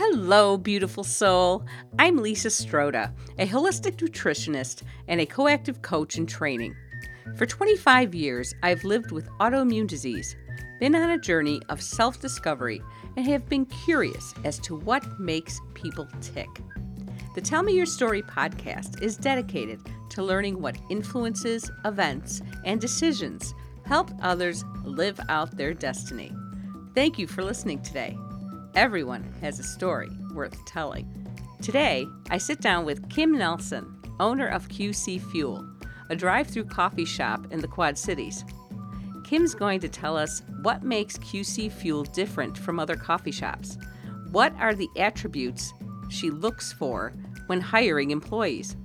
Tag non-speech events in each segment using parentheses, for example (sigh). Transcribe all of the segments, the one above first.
Hello, beautiful soul. I'm Lisa Stroda, a holistic nutritionist and a coactive coach in training. For 25 years, I've lived with autoimmune disease, been on a journey of self discovery, and have been curious as to what makes people tick. The Tell Me Your Story podcast is dedicated to learning what influences, events, and decisions help others live out their destiny. Thank you for listening today. Everyone has a story worth telling. Today, I sit down with Kim Nelson, owner of QC Fuel, a drive through coffee shop in the Quad Cities. Kim's going to tell us what makes QC Fuel different from other coffee shops. What are the attributes she looks for when hiring employees?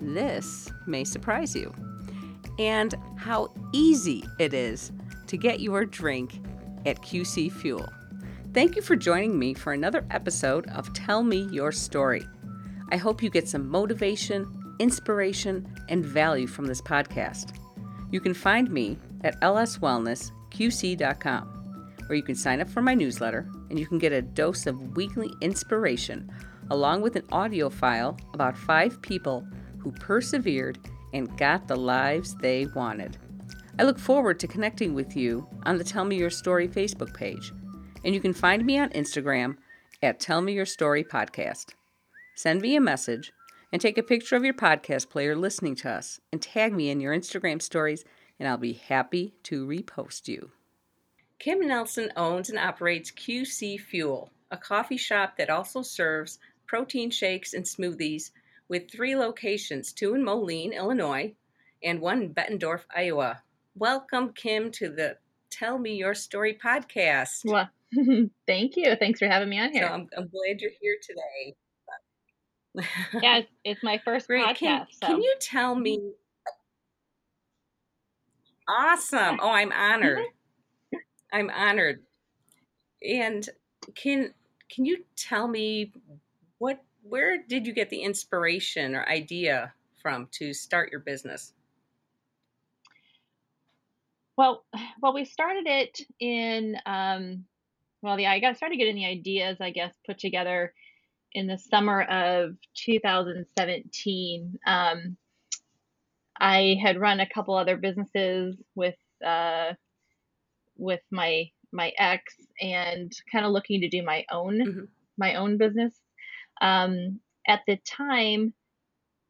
This may surprise you. And how easy it is to get your drink at QC Fuel. Thank you for joining me for another episode of Tell Me Your Story. I hope you get some motivation, inspiration, and value from this podcast. You can find me at lswellnessqc.com, where you can sign up for my newsletter and you can get a dose of weekly inspiration along with an audio file about five people who persevered and got the lives they wanted. I look forward to connecting with you on the Tell Me Your Story Facebook page and you can find me on Instagram at Tell Me Your Story Podcast. Send me a message and take a picture of your podcast player listening to us and tag me in your Instagram stories, and I'll be happy to repost you. Kim Nelson owns and operates QC Fuel, a coffee shop that also serves protein shakes and smoothies with three locations two in Moline, Illinois, and one in Bettendorf, Iowa. Welcome, Kim, to the Tell Me Your Story podcast. Well, (laughs) Thank you. Thanks for having me on here. So I'm, I'm glad you're here today. (laughs) yeah, it's, it's, my first Great. podcast. Can, so. can you tell me? Awesome. Oh, I'm honored. Mm-hmm. I'm honored. And can can you tell me what where did you get the inspiration or idea from to start your business? Well, (sighs) well, we started it in um, well, yeah, I got started getting the ideas, I guess, put together in the summer of 2017. Um, I had run a couple other businesses with uh, with my my ex, and kind of looking to do my own mm-hmm. my own business. Um, at the time,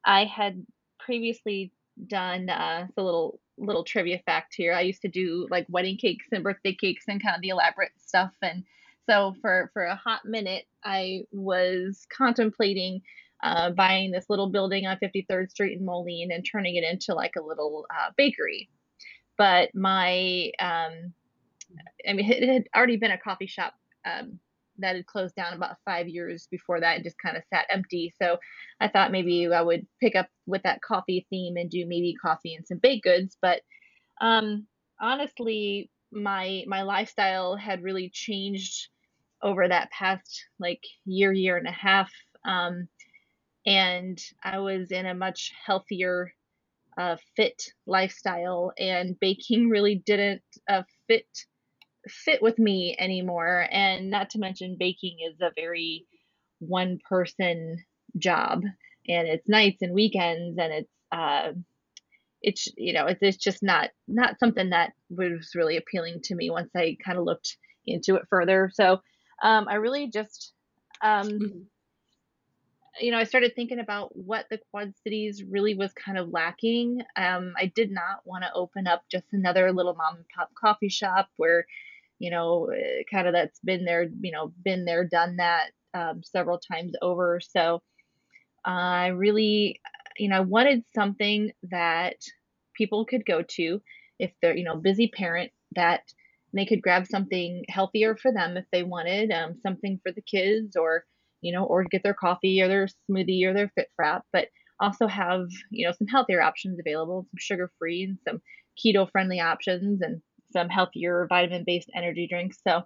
I had previously done uh, a little little trivia fact here. I used to do like wedding cakes and birthday cakes and kind of the elaborate stuff. And so for for a hot minute, I was contemplating uh, buying this little building on 53rd Street in Moline and turning it into like a little uh, bakery. But my, um, I mean, it had already been a coffee shop um, that had closed down about five years before that and just kind of sat empty. So I thought maybe I would pick up with that coffee theme and do maybe coffee and some baked goods. But um, honestly, my my lifestyle had really changed over that past like year year and a half, um, and I was in a much healthier, uh, fit lifestyle, and baking really didn't uh, fit fit with me anymore. And not to mention, baking is a very one person job and it's nights and weekends and it's, uh, it's you know it's, it's just not not something that was really appealing to me once I kind of looked into it further. So um, I really just um, mm-hmm. you know I started thinking about what the Quad Cities really was kind of lacking. Um, I did not want to open up just another little mom and pop coffee shop where you know, eh, kind of that's been there, you know, been there, done that um, several times over. So I really, you know, I wanted something that people could go to if they're, you know, busy parent that they could grab something healthier for them if they wanted, um, something for the kids or, you know, or get their coffee or their smoothie or their fit frap, but also have, you know, some healthier options available, some sugar free and some keto friendly options and some healthier vitamin based energy drinks. So,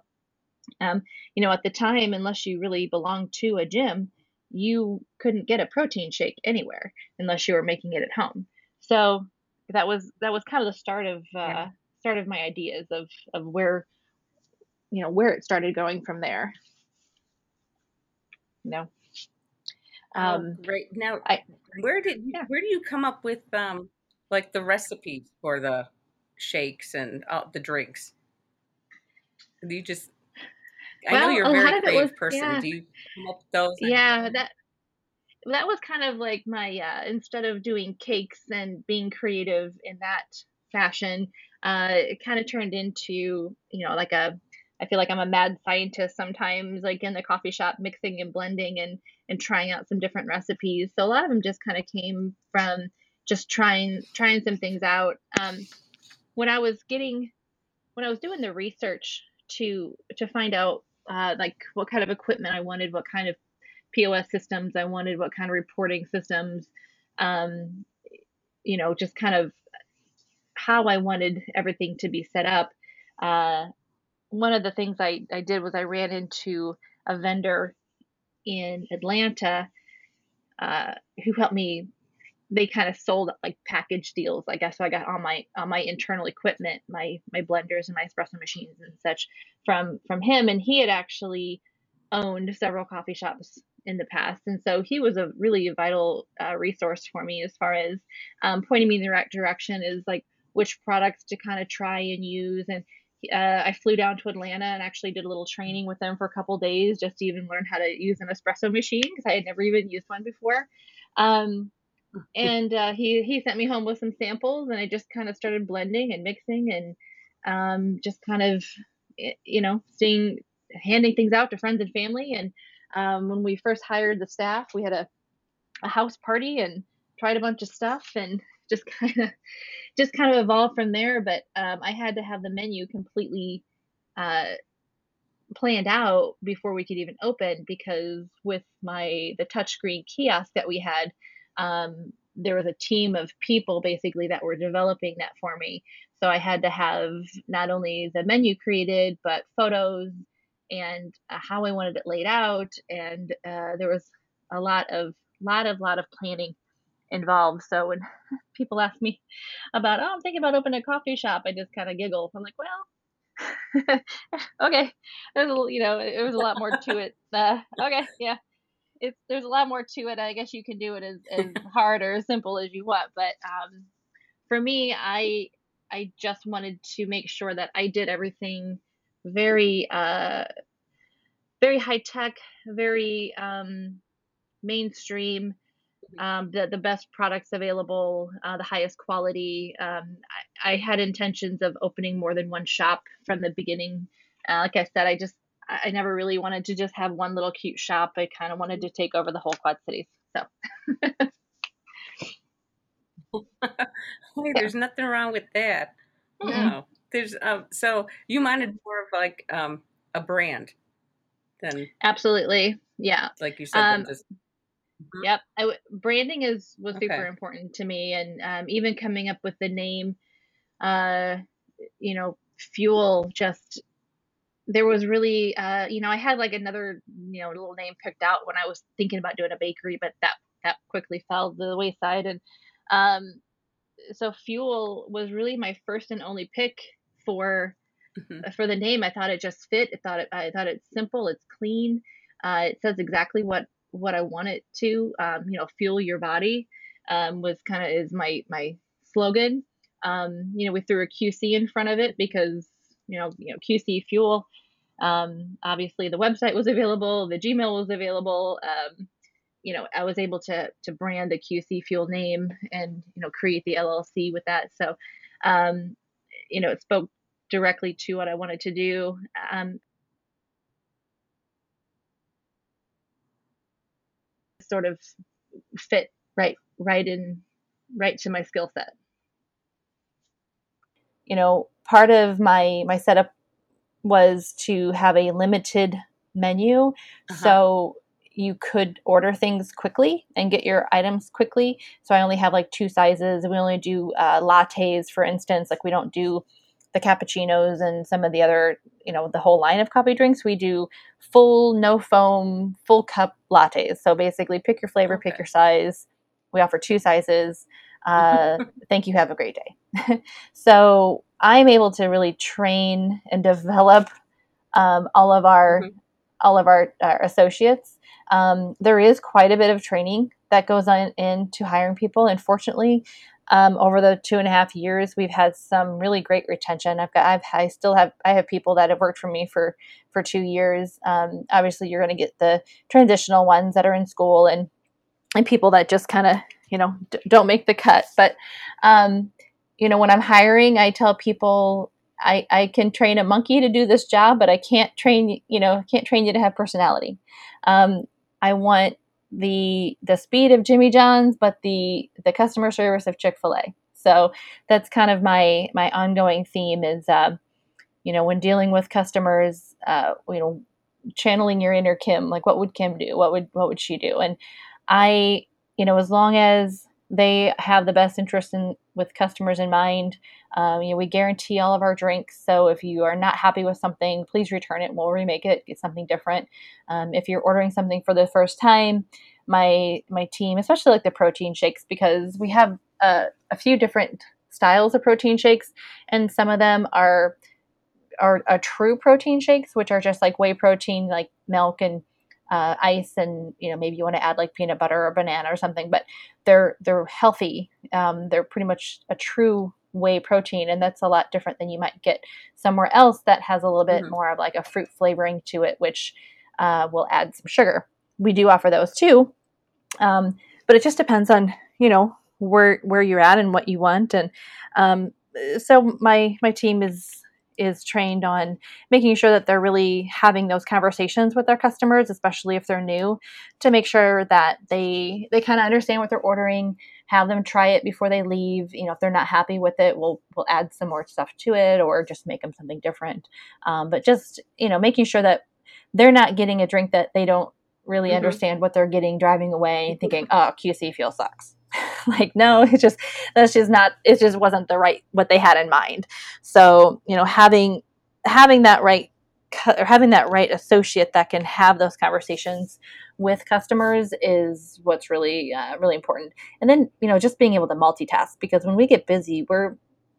um, you know, at the time, unless you really belonged to a gym, you couldn't get a protein shake anywhere unless you were making it at home. So that was that was kind of the start of uh, yeah. start of my ideas of of where you know where it started going from there. you know. Oh, Um, great. Now, I where did you, yeah. where do you come up with um like the recipes for the shakes and uh, the drinks? Do you just I know you're a a very it was person. yeah, Do you come up with those yeah. That that was kind of like my uh, instead of doing cakes and being creative in that fashion, uh, it kind of turned into you know like a I feel like I'm a mad scientist sometimes, like in the coffee shop, mixing and blending and and trying out some different recipes. So a lot of them just kind of came from just trying trying some things out. Um, when I was getting when I was doing the research to to find out uh, like what kind of equipment I wanted, what kind of POS systems I wanted, what kind of reporting systems, um, you know, just kind of how I wanted everything to be set up. Uh, one of the things I, I did was I ran into a vendor in Atlanta uh, who helped me. They kind of sold like package deals, I guess. So I got all my all my internal equipment, my my blenders and my espresso machines and such from from him. And he had actually owned several coffee shops in the past, and so he was a really vital uh, resource for me as far as um, pointing me in the right direction, is like which products to kind of try and use. And uh, I flew down to Atlanta and actually did a little training with them for a couple days just to even learn how to use an espresso machine because I had never even used one before. Um, and uh, he he sent me home with some samples, and I just kind of started blending and mixing and um, just kind of you know seeing handing things out to friends and family. And um, when we first hired the staff, we had a, a house party and tried a bunch of stuff and (laughs) just kind of just kind of evolved from there. But um, I had to have the menu completely uh, planned out before we could even open because with my the touchscreen kiosk that we had um, there was a team of people basically that were developing that for me. So i had to have not only the menu created but photos and uh, how i wanted it laid out. And uh, there was a lot of lot of lot of planning involved. So when (laughs) people ask me about oh i'm thinking about opening a coffee shop i just kind of giggle. I'm like well (laughs) okay. There's a you know there was a lot more to it. Uh, okay yeah it's there's a lot more to it i guess you can do it as, as (laughs) hard or as simple as you want but um, for me i i just wanted to make sure that i did everything very uh very high tech very um mainstream um, the the best products available, uh, the highest quality. Um, I, I had intentions of opening more than one shop from the beginning. Uh, like I said, I just I never really wanted to just have one little cute shop. I kind of wanted to take over the whole Quad Cities. So (laughs) Hey, yeah, there's nothing wrong with that. Mm-mm. No. There's um so you wanted more of like um a brand than absolutely, yeah. like you said Um, just Mhm. yep. I w- branding is was super important to me, and um, even coming up with the name, uh, you know, fuel just there was really uh you know i had like another you know little name picked out when i was thinking about doing a bakery but that that quickly fell to the wayside and um so fuel was really my first and only pick for Mhm. for the name. I thought it just fit. I thought it i thought it's simple it's clean uh it says exactly what what i want it to um you know fuel your body um was kind of is my my slogan. Um you know we threw a qc in front of it because you know you know qc fuel um, obviously, the website was available, the Gmail was available. Um, you know, I was able to to brand the QC Fuel name and you know create the LLC with that. So, um, you know, it spoke directly to what I wanted to do. Um, sort of fit right right in right to my skill set. You know, part of my my setup was to have a limited menu. Uh-huh. so you could order things quickly and get your items quickly. So i only have like two sizes. We only do uh, lattes for instance. Like we don't do the cappuccinos and some of the other you know the whole line of coffee drinks. We do full no foam full cup lattes. So basically pick your flavor pick your size. We offer two sizes uh, (laughs) thank you have a great day (laughs) so i'm able to really train and develop um, all of our Mhm. all of our, our associates Um, there is quite a bit of training that goes on into hiring people. Unfortunately, um, over the two and a half years, we've had some really great retention. I've got, I've, I still have, I have people that have worked for me for for two years. Um, obviously, you're going to get the transitional ones that are in school and and people that just kind of you know d- don't make the cut. But um, you know, when I'm hiring, I tell people I, I can train a monkey to do this job, but I can't train you know can't train you to have personality. Um, I want the the speed of Jimmy John's, but the the customer service of Chick Fil A. So that's kind of my my ongoing theme is, uh, you know, when dealing with customers, uh, you know, channeling your inner Kim. Like, what would Kim do? What would what would she do? And I, you know, as long as they have the best interest in with customers in mind. Um, you know, we guarantee all of our drinks. So if you are not happy with something, please return it. We'll remake it, get something different. Um, if you're ordering something for the first time, my my team, especially like the protein shakes, because we have a, a few different styles of protein shakes, and some of them are are a true protein shakes, which are just like whey protein, like milk and uh, ice and you know maybe you want to add like peanut butter or banana or something but they're they're healthy um, they're pretty much a true whey protein and that's a lot different than you might get somewhere else that has a little bit mm-hmm. more of like a fruit flavoring to it which uh, will add some sugar we do offer those too um, but it just depends on you know where where you're at and what you want and um, so my my team is is trained on making sure that they're really having those conversations with their customers especially if they're new to make sure that they they kind of understand what they're ordering have them try it before they leave. You know if they're not happy with it we'll we'll add some more stuff to it or just make them something different. Um, but just you know making sure that they're not getting a drink that they don't really mm-hmm. understand what they're getting driving away thinking oh qc fuel sucks (laughs) like no (laughs) it's just that's just not it just wasn't the right what they had in mind. So you know having having that right or having that right associate that can have those conversations with customers is what's really uh, really important. And then you know just being able to multitask because when we get busy we're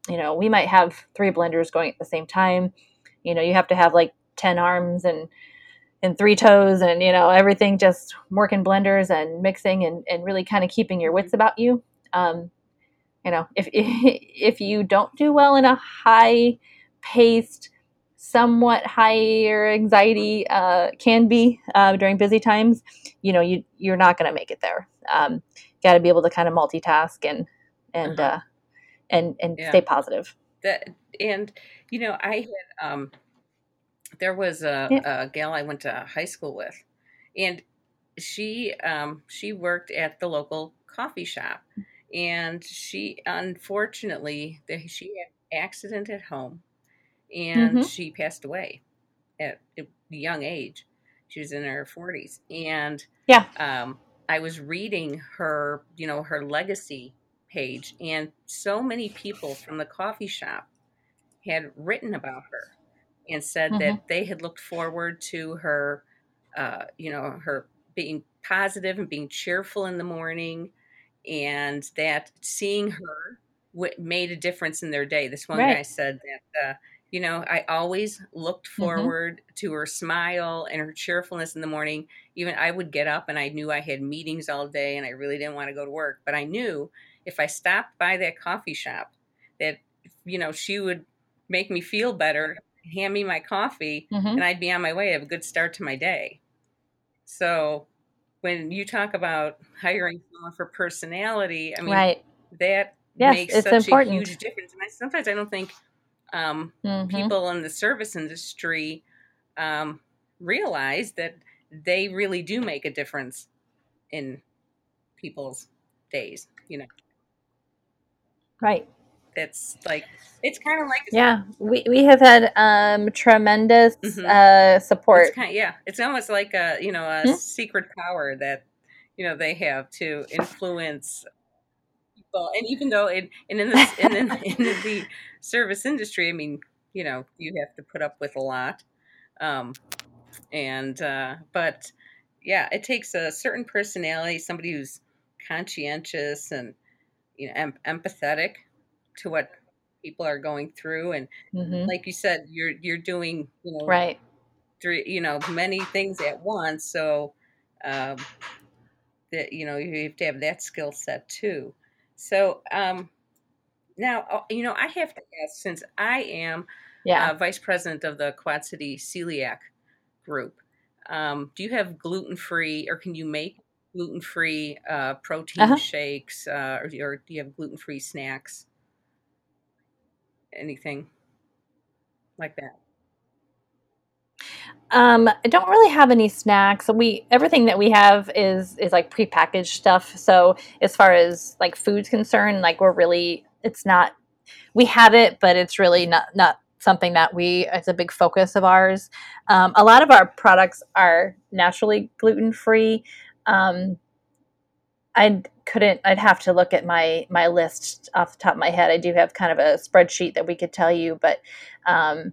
you know we might have three blenders going at the same time. You know you have to have like 10 arms and and three toes and you know everything just working blenders and mixing and, and really kind of keeping your wits about you um, you know if (laughs) if you don't do well in a high paced somewhat higher anxiety uh, can be uh, during busy times you know you you're not going to make it there um, got to be able to kind of multitask and and uh-huh. uh, and and yeah. stay positive that and you know i had um there was a, yeah. a gal I went to high school with, and she um, she worked at the local coffee shop, and she unfortunately she had accident at home, and mm-hmm. she passed away at a young age. She was in her forties, and yeah, um, I was reading her, you know, her legacy page, and so many people from the coffee shop had written about her and said mm-hmm. that they had looked forward to her, uh, you know, her being positive and being cheerful in the morning, and that seeing her w- made a difference in their day. This one right. guy said that. Uh, you know, I always looked mm-hmm. forward mm-hmm. to her smile and her cheerfulness in the morning. Even I would get up and I knew I had meetings all day and I really didn't want to go to work. But I knew if I stopped by that coffee shop, that, you know, she would make me feel better hand me my coffee, mm-hmm. and I'd be on my way. Have a good start to my day. So when you talk about hiring someone for personality, I mean right. that yes, makes such important. a huge difference. And I, sometimes I don't think um, mm-hmm. people in the service industry um, realize that they really do make a difference in people's days. You know, right? It's like it's kind of like yeah we, we have had um tremendous mm-hmm. uh support it's kind of, yeah it's almost like a you know a mm-hmm. secret power that you know they have to influence people and even though in and in the in, in, in the (laughs) service industry i mean you know you have to put up with a lot um and uh but yeah it takes a certain personality somebody who's conscientious and you know em- empathetic to what people are going through and mm-hmm. like you said you're you're doing you know right three you know many things at once so Um, that you know you have to have that skill set too. So um, now uh, you know I have to ask since I am Yeah. uh, vice president of the Quad City Celiac Group. Um, do you have gluten free, or can you make gluten free uh, protein Uh-huh. shakes, uh, or, or do you have gluten free snacks? Anything like that? Um, I don't really have any snacks. We everything that we have is is like prepackaged stuff. So as far as like food's concerned, like we're really it's not we have it, but it's really not not something that we it's a big focus of ours. Um, a lot of our products are naturally gluten free. Um, I couldn't. I'd have to look at my my list off the top of my head. I do have kind of a spreadsheet that we could tell you, but um,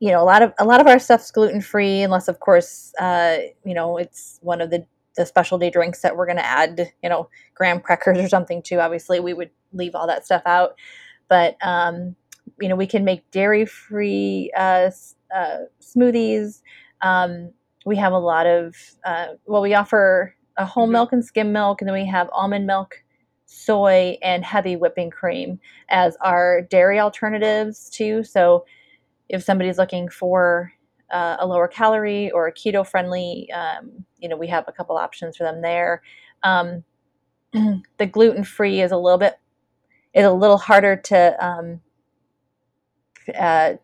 you know, a lot of a lot of our stuff's gluten free, unless of course, uh, you know, it's one of the the specialty drinks that we're going to add, you know, graham crackers or something to. Obviously, we would leave all that stuff out, but um, you know, we can make dairy free uh, uh, smoothies. Um, we have a lot of uh, well, we offer a whole Mhm. milk and skim milk, and then we have almond milk, soy, and heavy whipping cream as our dairy alternatives too. So if somebody's looking for uh, a lower calorie or a keto friendly, um, you know, we have a couple options for them there. Um, (clears throat) the gluten free is a little bit is a little harder to um, uh,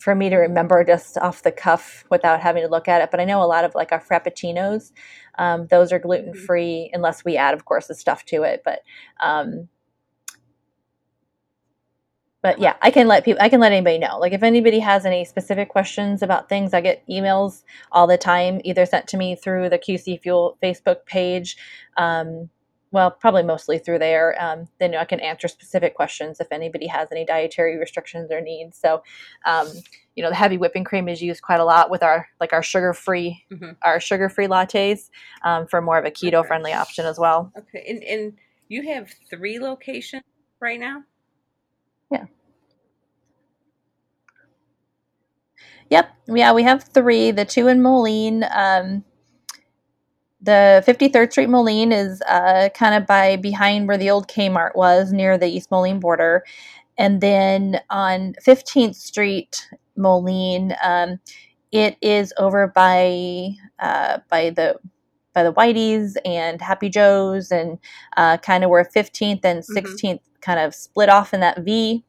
for me to remember just off the cuff without having to look at it. But I know a lot of like our frappuccinos, um, those are gluten free unless we add, of course, the stuff to it. But um, but yeah, I can let people, I can let anybody know. Like if anybody has any specific questions about things, I get emails all the time, either sent to me through the QC Fuel Facebook page. Um, well, probably mostly through there. Um, then I can answer specific questions if anybody has any dietary restrictions or needs. So, um, you know, the heavy whipping cream is used quite a lot with our like our sugar free Mhm. our sugar free lattes um, for more of a keto friendly option as well. Okay, and and you have three locations right now. Yeah. Yep. Yeah, we have three. The two in Moline. Um, the 53rd Street Moline is uh, kind of by behind where the old Kmart was, near the East Moline border. And then on 15th Street Moline, um, it is over by uh, by the by the Whiteys and Happy Joe's and uh, kind of where 15th and Mhm. 16th kind of split off in that V.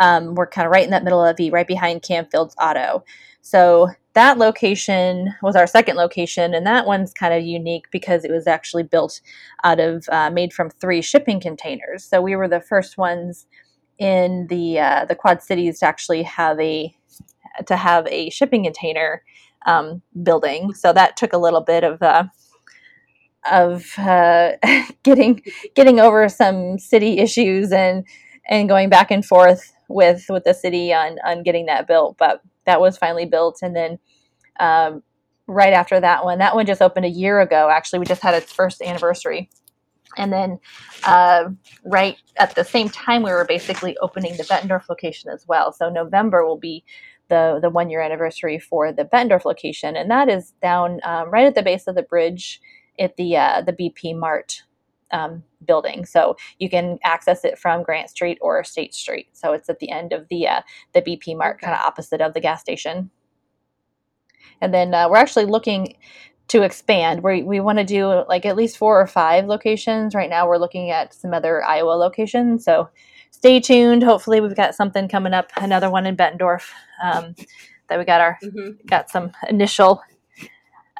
Um, we're kind of right in that middle of the V, right behind Camfield's Auto. So that location was our second location, and that one's kind of unique because it was actually built out of uh, made from three shipping containers. So we were the first ones in the uh, the Quad Cities to actually have a to have a shipping container um, building. So that took a little bit of uh, of uh, (laughs) getting getting over some city issues and and going back and forth with with the city on on getting that built. But that was finally built, and then um, right after that one, that one just opened a year ago. Actually, we just had its first anniversary. And then, uh, right at the same time, we were basically opening the Bettendorf location as well. So November will be the the one year anniversary for the Bettendorf location, and that is down um, right at the base of the bridge at the uh, the BP Mart um, building. So you can access it from Grant Street or State Street. So it's at the end of the uh, the BP Mart, Okay. kind of opposite of the gas station. And then uh, we're actually looking to expand. We we want to do like at least four or five locations. Right now, we're looking at some other Iowa locations. So stay tuned. Hopefully, we've got something coming up. Another one in Bettendorf. Um, that we got our Mm-hmm. got some initial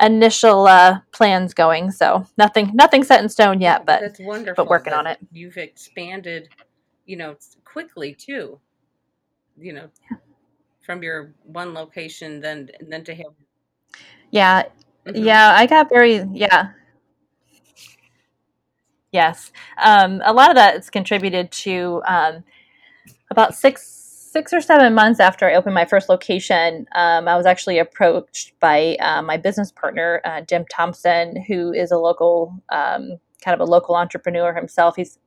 initial uh, plans going. So nothing nothing set in stone yet, but that's wonderful. working on it. You've expanded, you know, quickly too. You know, from your one location, then and then to have. yeah, Mhm. yeah. I got very yeah. Yes, um, a lot of that is contributed to um, about six six or seven months after I opened my first location. Um, I was actually approached by uh, my business partner, uh, Jim Thompson, who is a local um, kind of a local entrepreneur himself. He's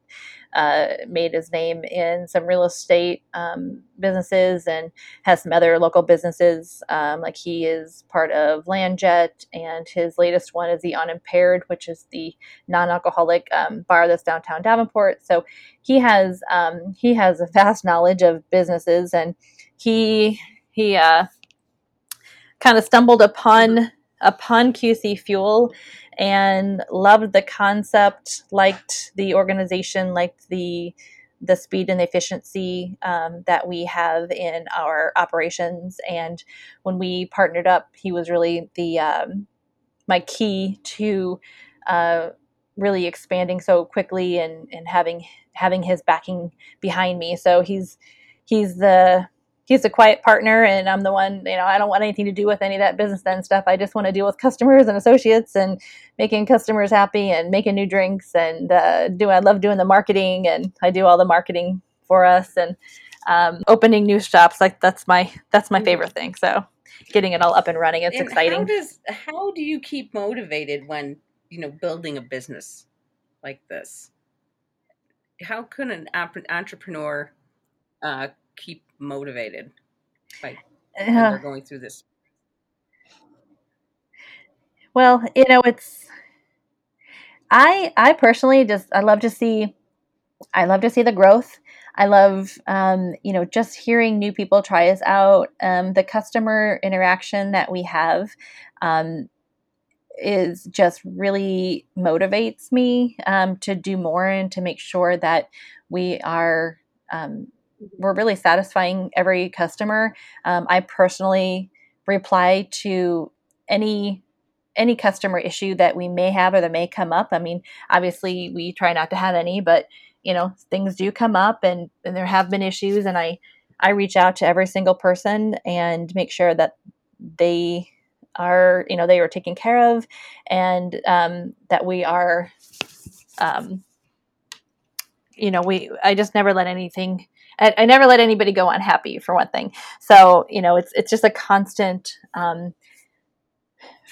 uh, made his name in some real estate um, businesses and has some other local businesses. Um, like he is part of Landjet, and his latest one is the Unimpaired, which is the non-alcoholic um, bar that's downtown Davenport. So he has um, he has a vast knowledge of businesses, and he he uh, kind of stumbled upon upon QC Fuel and loved the concept, liked the organization, liked the the speed and efficiency um, that we have in our operations. And when we partnered up, he was really the um, my key to uh, really expanding so quickly and, and having having his backing behind me. So he's he's the he's a quiet partner and I'm the one, you know, I don't want anything to do with any of that business then stuff. I just want to deal with customers and associates and making customers happy and making new drinks and uh, do I love doing the marketing and I do all the marketing for us and um, opening new shops. Like that's my that's my favorite thing. So getting it all up and running, it's And exciting. How does how do you keep motivated when you know building a business like this? How can an entrepreneur uh, keep motivated like when Uh, they're going through this? well, you know, it's I I personally just I love to see I love to see the growth. I love um, you know just hearing new people try us out. Um, the customer interaction that we have um, is just really motivates me um, to do more and to make sure that we are um, we're really satisfying every customer. Um, I personally reply to any any customer issue that we may have or that may come up. I mean, obviously we try not to have any, but you know, things do come up and, and there have been issues and I I reach out to every single person and make sure that they are, you know, they are taken care of and um, that we are um, you know, we I just never let anything I, I never let anybody go unhappy for one thing. So, you know, it's it's just a constant um,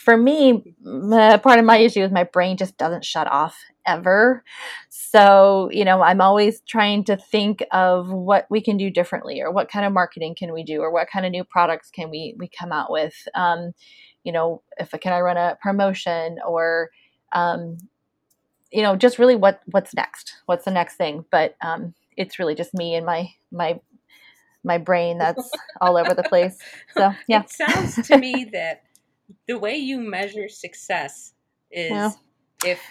for me, part of my issue is my brain just doesn't shut off ever. So, you know, I'm always trying to think of what we can do differently or what kind of marketing can we do or what kind of new products can we we come out with. Um, you know, if can I run a promotion or um, you know, just really what what's next? What's the next thing? But um, it's really just me and my my my brain that's all over the place. So, (laughs) yeah. It sounds to me (laughs) that the way you measure success is Yeah. if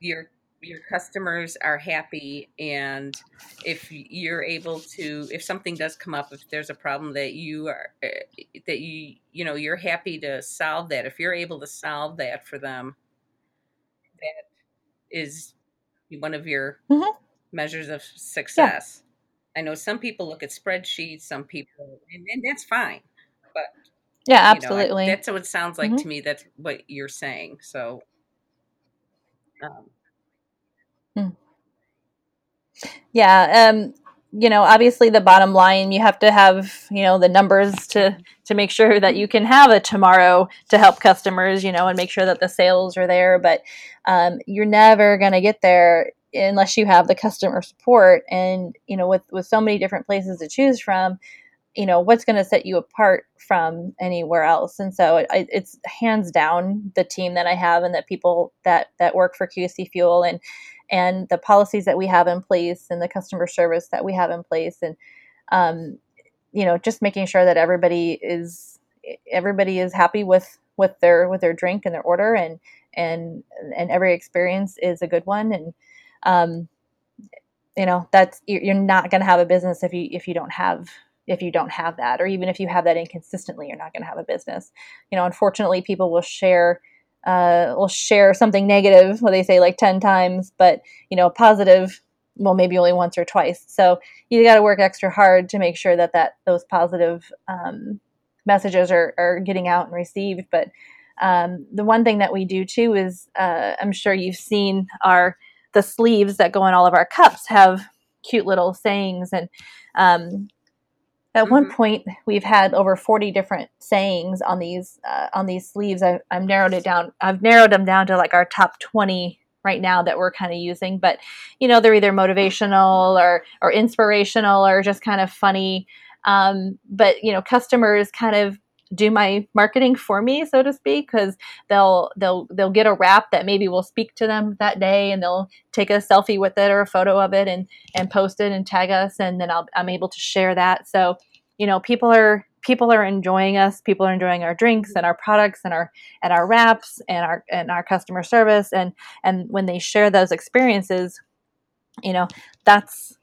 your your customers are happy and if you're able to if something does come up if there's a problem that you are uh, that you you know you're happy to solve that if you're able to solve that for them that is one of your Mhm. Measures of success i know some people look at spreadsheets some people and, and that's fine but Yeah, you know, I- absolutely. that's what it sounds like Mhm. to me. That's what you're saying. So, um, Yeah, um, you know, obviously the bottom line, you have to have, you know, the numbers to to make sure that you can have a tomorrow to help customers, you know, and make sure that the sales are there. But um, you're never going to get there unless you have the customer support. And you know, with with so many different places to choose from, you know, what's going to set you apart from anywhere else? And so it, it's hands down the team that I have and the people that that work for QC Fuel and and the policies that we have in place and the customer service that we have in place and um, you know just making sure that everybody is everybody is happy with with their with their drink and their order and and and every experience is a good one and um, you know that's you're not going to have a business if you if you don't have if you don't have that or even if you have that inconsistently you're not going to have a business. You know unfortunately people will share uh, will share something negative what they say like 10 times but you know positive well maybe only once or twice. So you got to work extra hard to make sure that that those positive um, messages are, are getting out and received but um, the one thing that we do too is uh, i'm sure you've seen our the sleeves that go in all of our cups have cute little sayings and um, at one Mhm. point we've had over 40 different sayings on these uh, on these sleeves I, i've narrowed it down i've narrowed them down to like our top 20 right now that we're kind of using. But you know, they're either motivational or or inspirational or just kind of funny. Um, but you know, customers kind of do my marketing for me so to speak because they'll they'll they'll get a wrap that maybe will speak to them that day and they'll take a selfie with it or a photo of it and and post it and tag us and then I'll, i'm able to share that. So you know people are people are enjoying us people are enjoying our drinks and our products and our and our wraps and our and our customer service and and when they share those experiences you know that's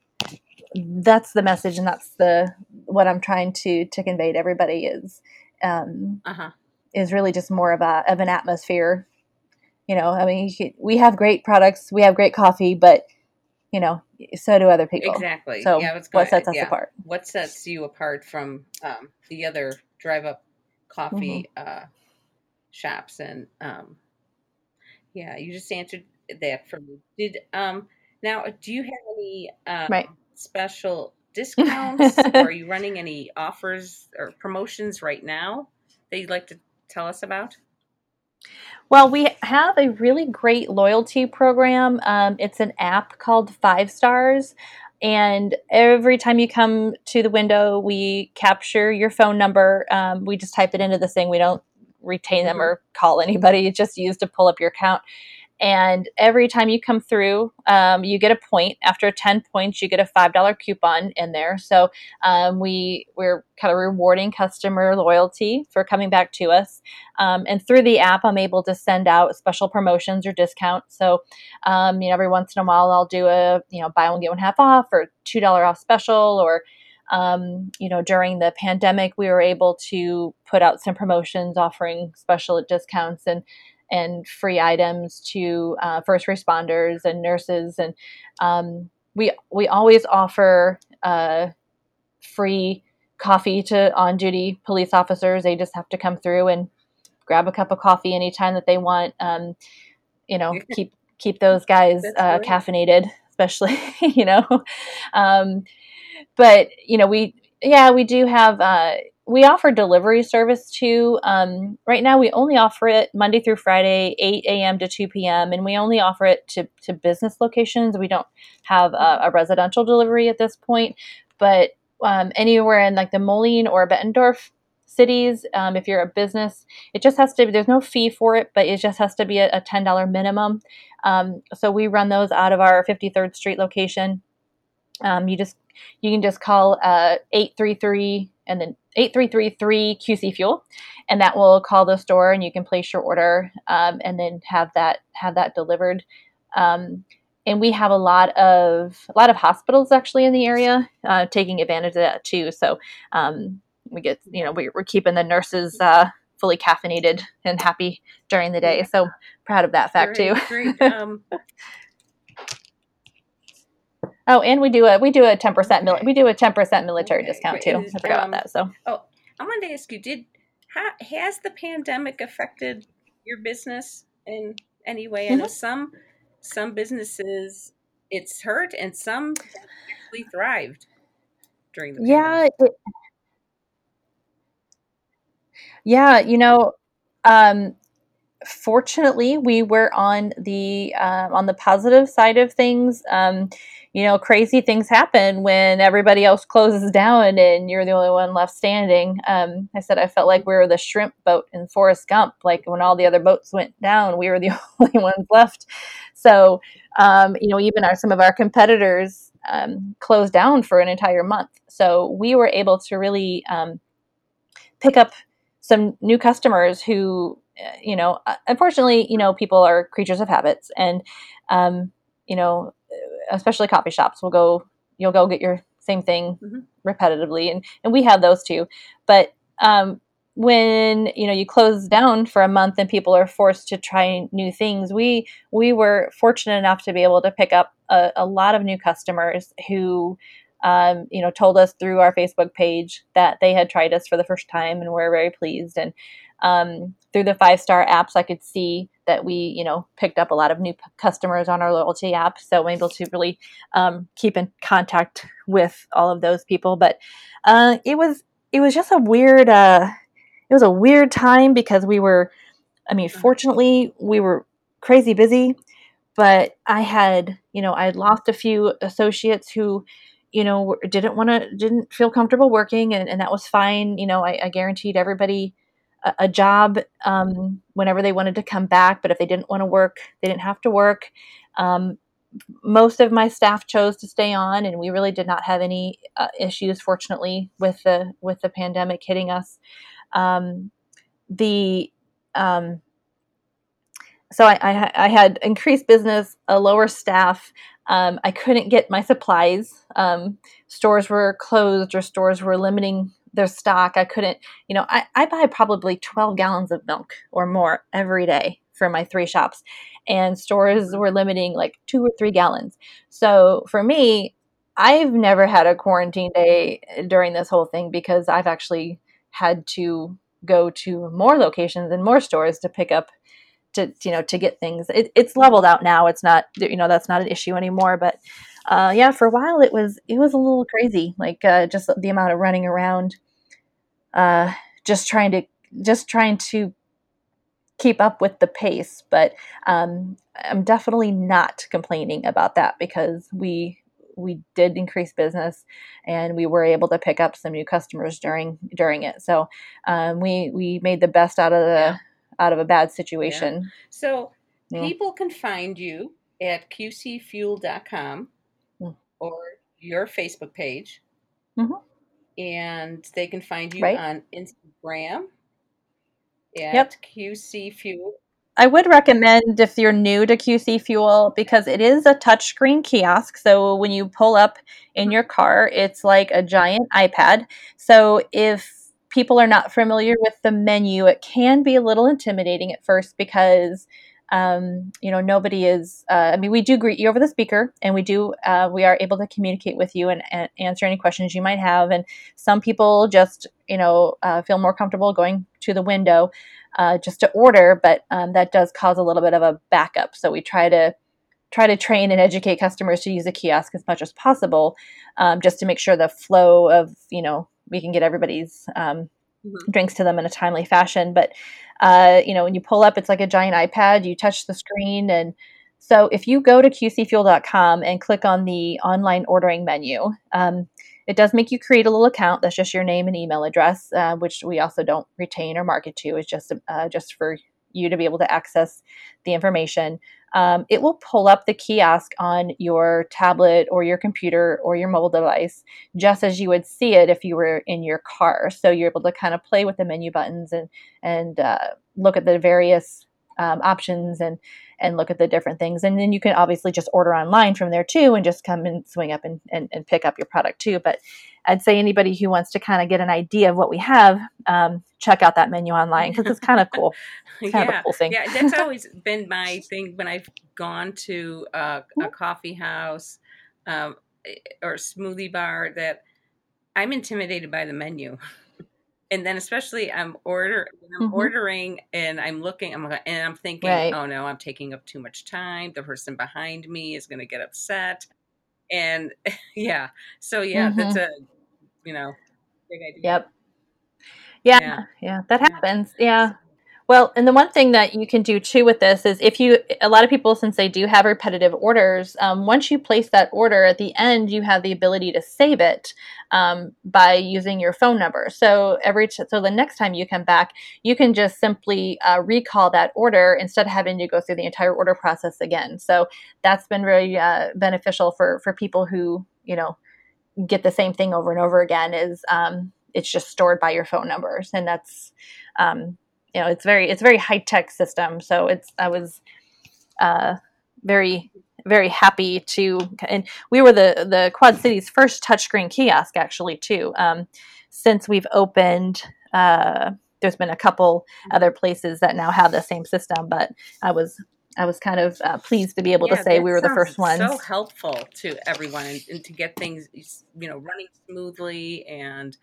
that's the message and that's the what i'm trying to to convey to everybody is um uh-huh. is really just more of a of an atmosphere you know i mean we have great products we have great coffee but you know so do other people. Exactly. So yeah, what sets us yeah. apart? What sets you apart from um, the other drive up coffee mm-hmm. uh, shops? And um, yeah, you just answered that for me. Did um, now do you have any um, right. special discounts? are (laughs) you running any offers or promotions right now that you'd like to tell us about? Well, we have a really great loyalty program. Um, it's an app called Five Stars. And every time you come to the window, we capture your phone number. Um, we just type it into the thing. We don't retain them mm-hmm. or call anybody. It's just used to pull up your account. And every time you come through, um, you get a point. After 10 points, you get a $5 coupon in there. So um, we, we're kind of rewarding customer loyalty for coming back to us. Um, and through the app, I'm able to send out special promotions or discounts. So, um, you know, every once in a while, I'll do a, you know, buy one, get one half off or $2 off special or, um, you know, during the pandemic, we were able to put out some promotions offering special discounts and and free items to uh, first responders and nurses. And um, we we always offer uh, free coffee to on duty police officers. They just have to come through and grab a cup of coffee anytime that they want. Um, you know, (laughs) keep keep those guys uh, caffeinated, especially (laughs) you know. Um, but you know, we yeah we do have uh, we offer delivery service too. Um, right now, we only offer it Monday through Friday, 8 a.m. to 2 p.m., and we only offer it to, to business locations. We don't have a, residential delivery at this point, but um, anywhere in like the Moline or Bettendorf cities, um, if you're a business, it just has to be, there's no fee for it, but it just has to be a, a $10 minimum. Um, so we run those out of our 53rd Street location. Um, you just you can just call uh, 833 and then 8333 QC Fuel, and that will call the store and you can place your order um, and then have that have that delivered. Um, and we have a lot of a lot of hospitals actually in the area uh, taking advantage of that too. So um, we get you know we're, keeping the nurses uh, fully caffeinated and happy during the day. So proud of that fact great, too. (laughs) Oh, and we do a we do a ten percent mil- we do a ten percent military okay. discount too. I forgot um, about that. So oh, I wanted to ask you: Did ha, has the pandemic affected your business in any way? I know mm-hmm. some some businesses it's hurt, and some actually thrived during the yeah. It, yeah, you know, um, fortunately, we were on the uh, on the positive side of things. Um, you know, crazy things happen when everybody else closes down and you're the only one left standing. Um, I said I felt like we were the shrimp boat in Forrest Gump. Like when all the other boats went down, we were the (laughs) only ones left. So, um, you know, even our some of our competitors um, closed down for an entire month. So we were able to really um, pick up some new customers who, you know, uh, unfortunately, you know, people are creatures of habits and, um, you know, especially coffee shops will go you'll go get your same thing mm-hmm. repetitively and and we have those too but um, when you know you close down for a month and people are forced to try new things we we were fortunate enough to be able to pick up a, a lot of new customers who um, you know told us through our facebook page that they had tried us for the first time and were very pleased and um, through the five star apps i could see that we, you know, picked up a lot of new p- customers on our loyalty app. So I'm able to really um, keep in contact with all of those people. But uh, it was it was just a weird uh, it was a weird time because we were, I mean, fortunately we were crazy busy, but I had, you know, I had lost a few associates who, you know, didn't want to, didn't feel comfortable working, and, and that was fine. You know, I, I guaranteed everybody a, job um, whenever they wanted to come back, but if they didn't want to work, they didn't have to work. Um, most of my staff chose to stay on, and we really did not have any uh, issues, fortunately, with the with the pandemic hitting us. Um, the um, so I, I, I, had increased business, a lower staff. Um, I couldn't get my supplies. Um, stores were closed or stores were limiting their stock. I couldn't, you know, I, I buy probably 12 gallons of milk or more every day for my three shops, and stores were limiting like two or three gallons. So for me, I've never had a quarantine day during this whole thing because I've actually had to go to more locations and more stores to pick up to you know to get things it, it's leveled out now it's not you know that's not an issue anymore but uh, yeah for a while it was it was a little crazy like uh, just the amount of running around uh, just trying to just trying to keep up with the pace but um, i'm definitely not complaining about that because we we did increase business and we were able to pick up some new customers during during it so um, we we made the best out of the yeah out of a bad situation. Yeah. So yeah. people can find you at qcfuel.com. or your Facebook page. Mm-hmm. And they can find you right. on Instagram at yep. QC Fuel. I would recommend if you're new to QC Fuel because it is a touchscreen kiosk. So when you pull up in your car, it's like a giant iPad. So if people are not familiar with the menu, it can be a little intimidating at first because um, you know nobody is uh, i mean we do greet you over the speaker and we do uh, we are able to communicate with you and, and, answer any questions you might have. And some people just you know uh, feel more comfortable going to the window uh, just to order but um, that does cause a little bit of a backup. So we try to try to train and educate customers to use a kiosk as much as possible um, just to make sure the flow of you know we can get everybody's um, mm-hmm. drinks to them in a timely fashion. But uh, you know, when you pull up, it's like a giant iPad. You touch the screen, and so if you go to qcfuel.com and click on the online ordering menu, um, it does make you create a little account. That's just your name and email address, uh, which we also don't retain or market to. It's just uh, just for you to be able to access the information um, it will pull up the kiosk on your tablet or your computer or your mobile device, just as you would see it if you were in your car. So you're able to kind of play with the menu buttons and and uh, look at the various um, options and and look at the different things. And then you can obviously just order online from there too, and just come and swing up and, and, and pick up your product too. But I'd say anybody who wants to kind of get an idea of what we have, um, check out that menu online because it's (laughs) kind of cool. It's kind yeah. of a cool thing. yeah, that's (laughs) always been my thing when I've gone to a, a coffee house um, eh, or smoothie bar that I'm intimidated by the menu. And then especially I'm order I'm mm-hmm. ordering and I'm looking I'm and I'm thinking, right. oh no, I'm taking up too much time. The person behind me is going to get upset and (laughs) yeah so yeah mm-hmm. that's a you know big idea. Yep. Yeah yeah, yeah that happens. Yeah well, and the one thing that you can do too with this is if you, a lot of people, since they do have repetitive orders, um, once you place that order at the end, you have the ability to save it um, by using your phone number. So every, t- so the next time you come back, you can just simply uh, recall that order instead of having to go through the entire order process again. So that's been very uh, beneficial for for people who you know get the same thing over and over again. Is um, it's just stored by your phone numbers, and that's um, you know it's very it's a very high tech system. So it's I was uh, very very happy to and we were the the Quad Cities first touchscreen kiosk actually too. Um, since we've opened. Uh, there's been a couple other places that now have the same system, but I was I was kind of uh, pleased to be able yeah, to say we were the first ones. So helpful to everyone and, and, to get things, you know, running smoothly, and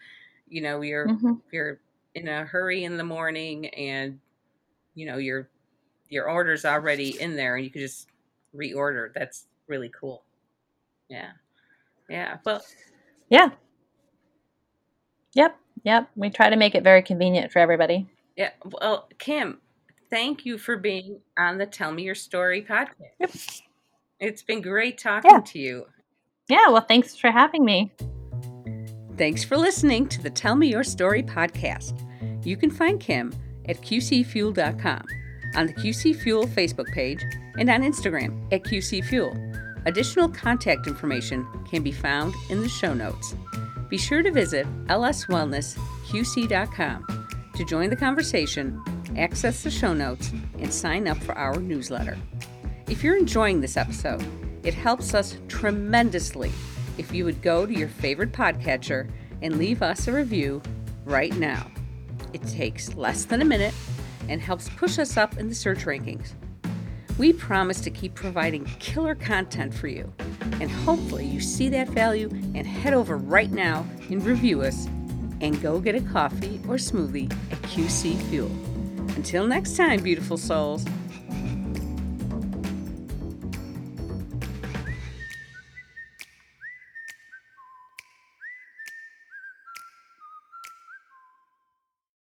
you know, you're mm-hmm. you're in a hurry in the morning and you know your your order's already in there and you can just reorder that's really cool yeah yeah well yeah yep yep we try to make it very convenient for everybody yeah well kim thank you for being on the tell me your story podcast yep. It's been great talking yeah. to you. Yeah, well, thanks for having me. Thanks for listening to the Tell Me Your Story podcast. You can find Kim at qcfuel.com, on the QC Fuel Facebook page, and on Instagram at qcfuel. Additional contact information can be found in the show notes. Be sure to visit lswellnessqc.com to join the conversation, access the show notes, and sign up for our newsletter. If you're enjoying this episode, it helps us tremendously if you would go to your favorite podcatcher and leave us a review right now. It takes less than a minute and helps push us up in the search rankings. We promise to keep providing killer content for you, and hopefully you see that value and head over right now and review us and go get a coffee or smoothie at QC Fuel. Until next time, beautiful souls.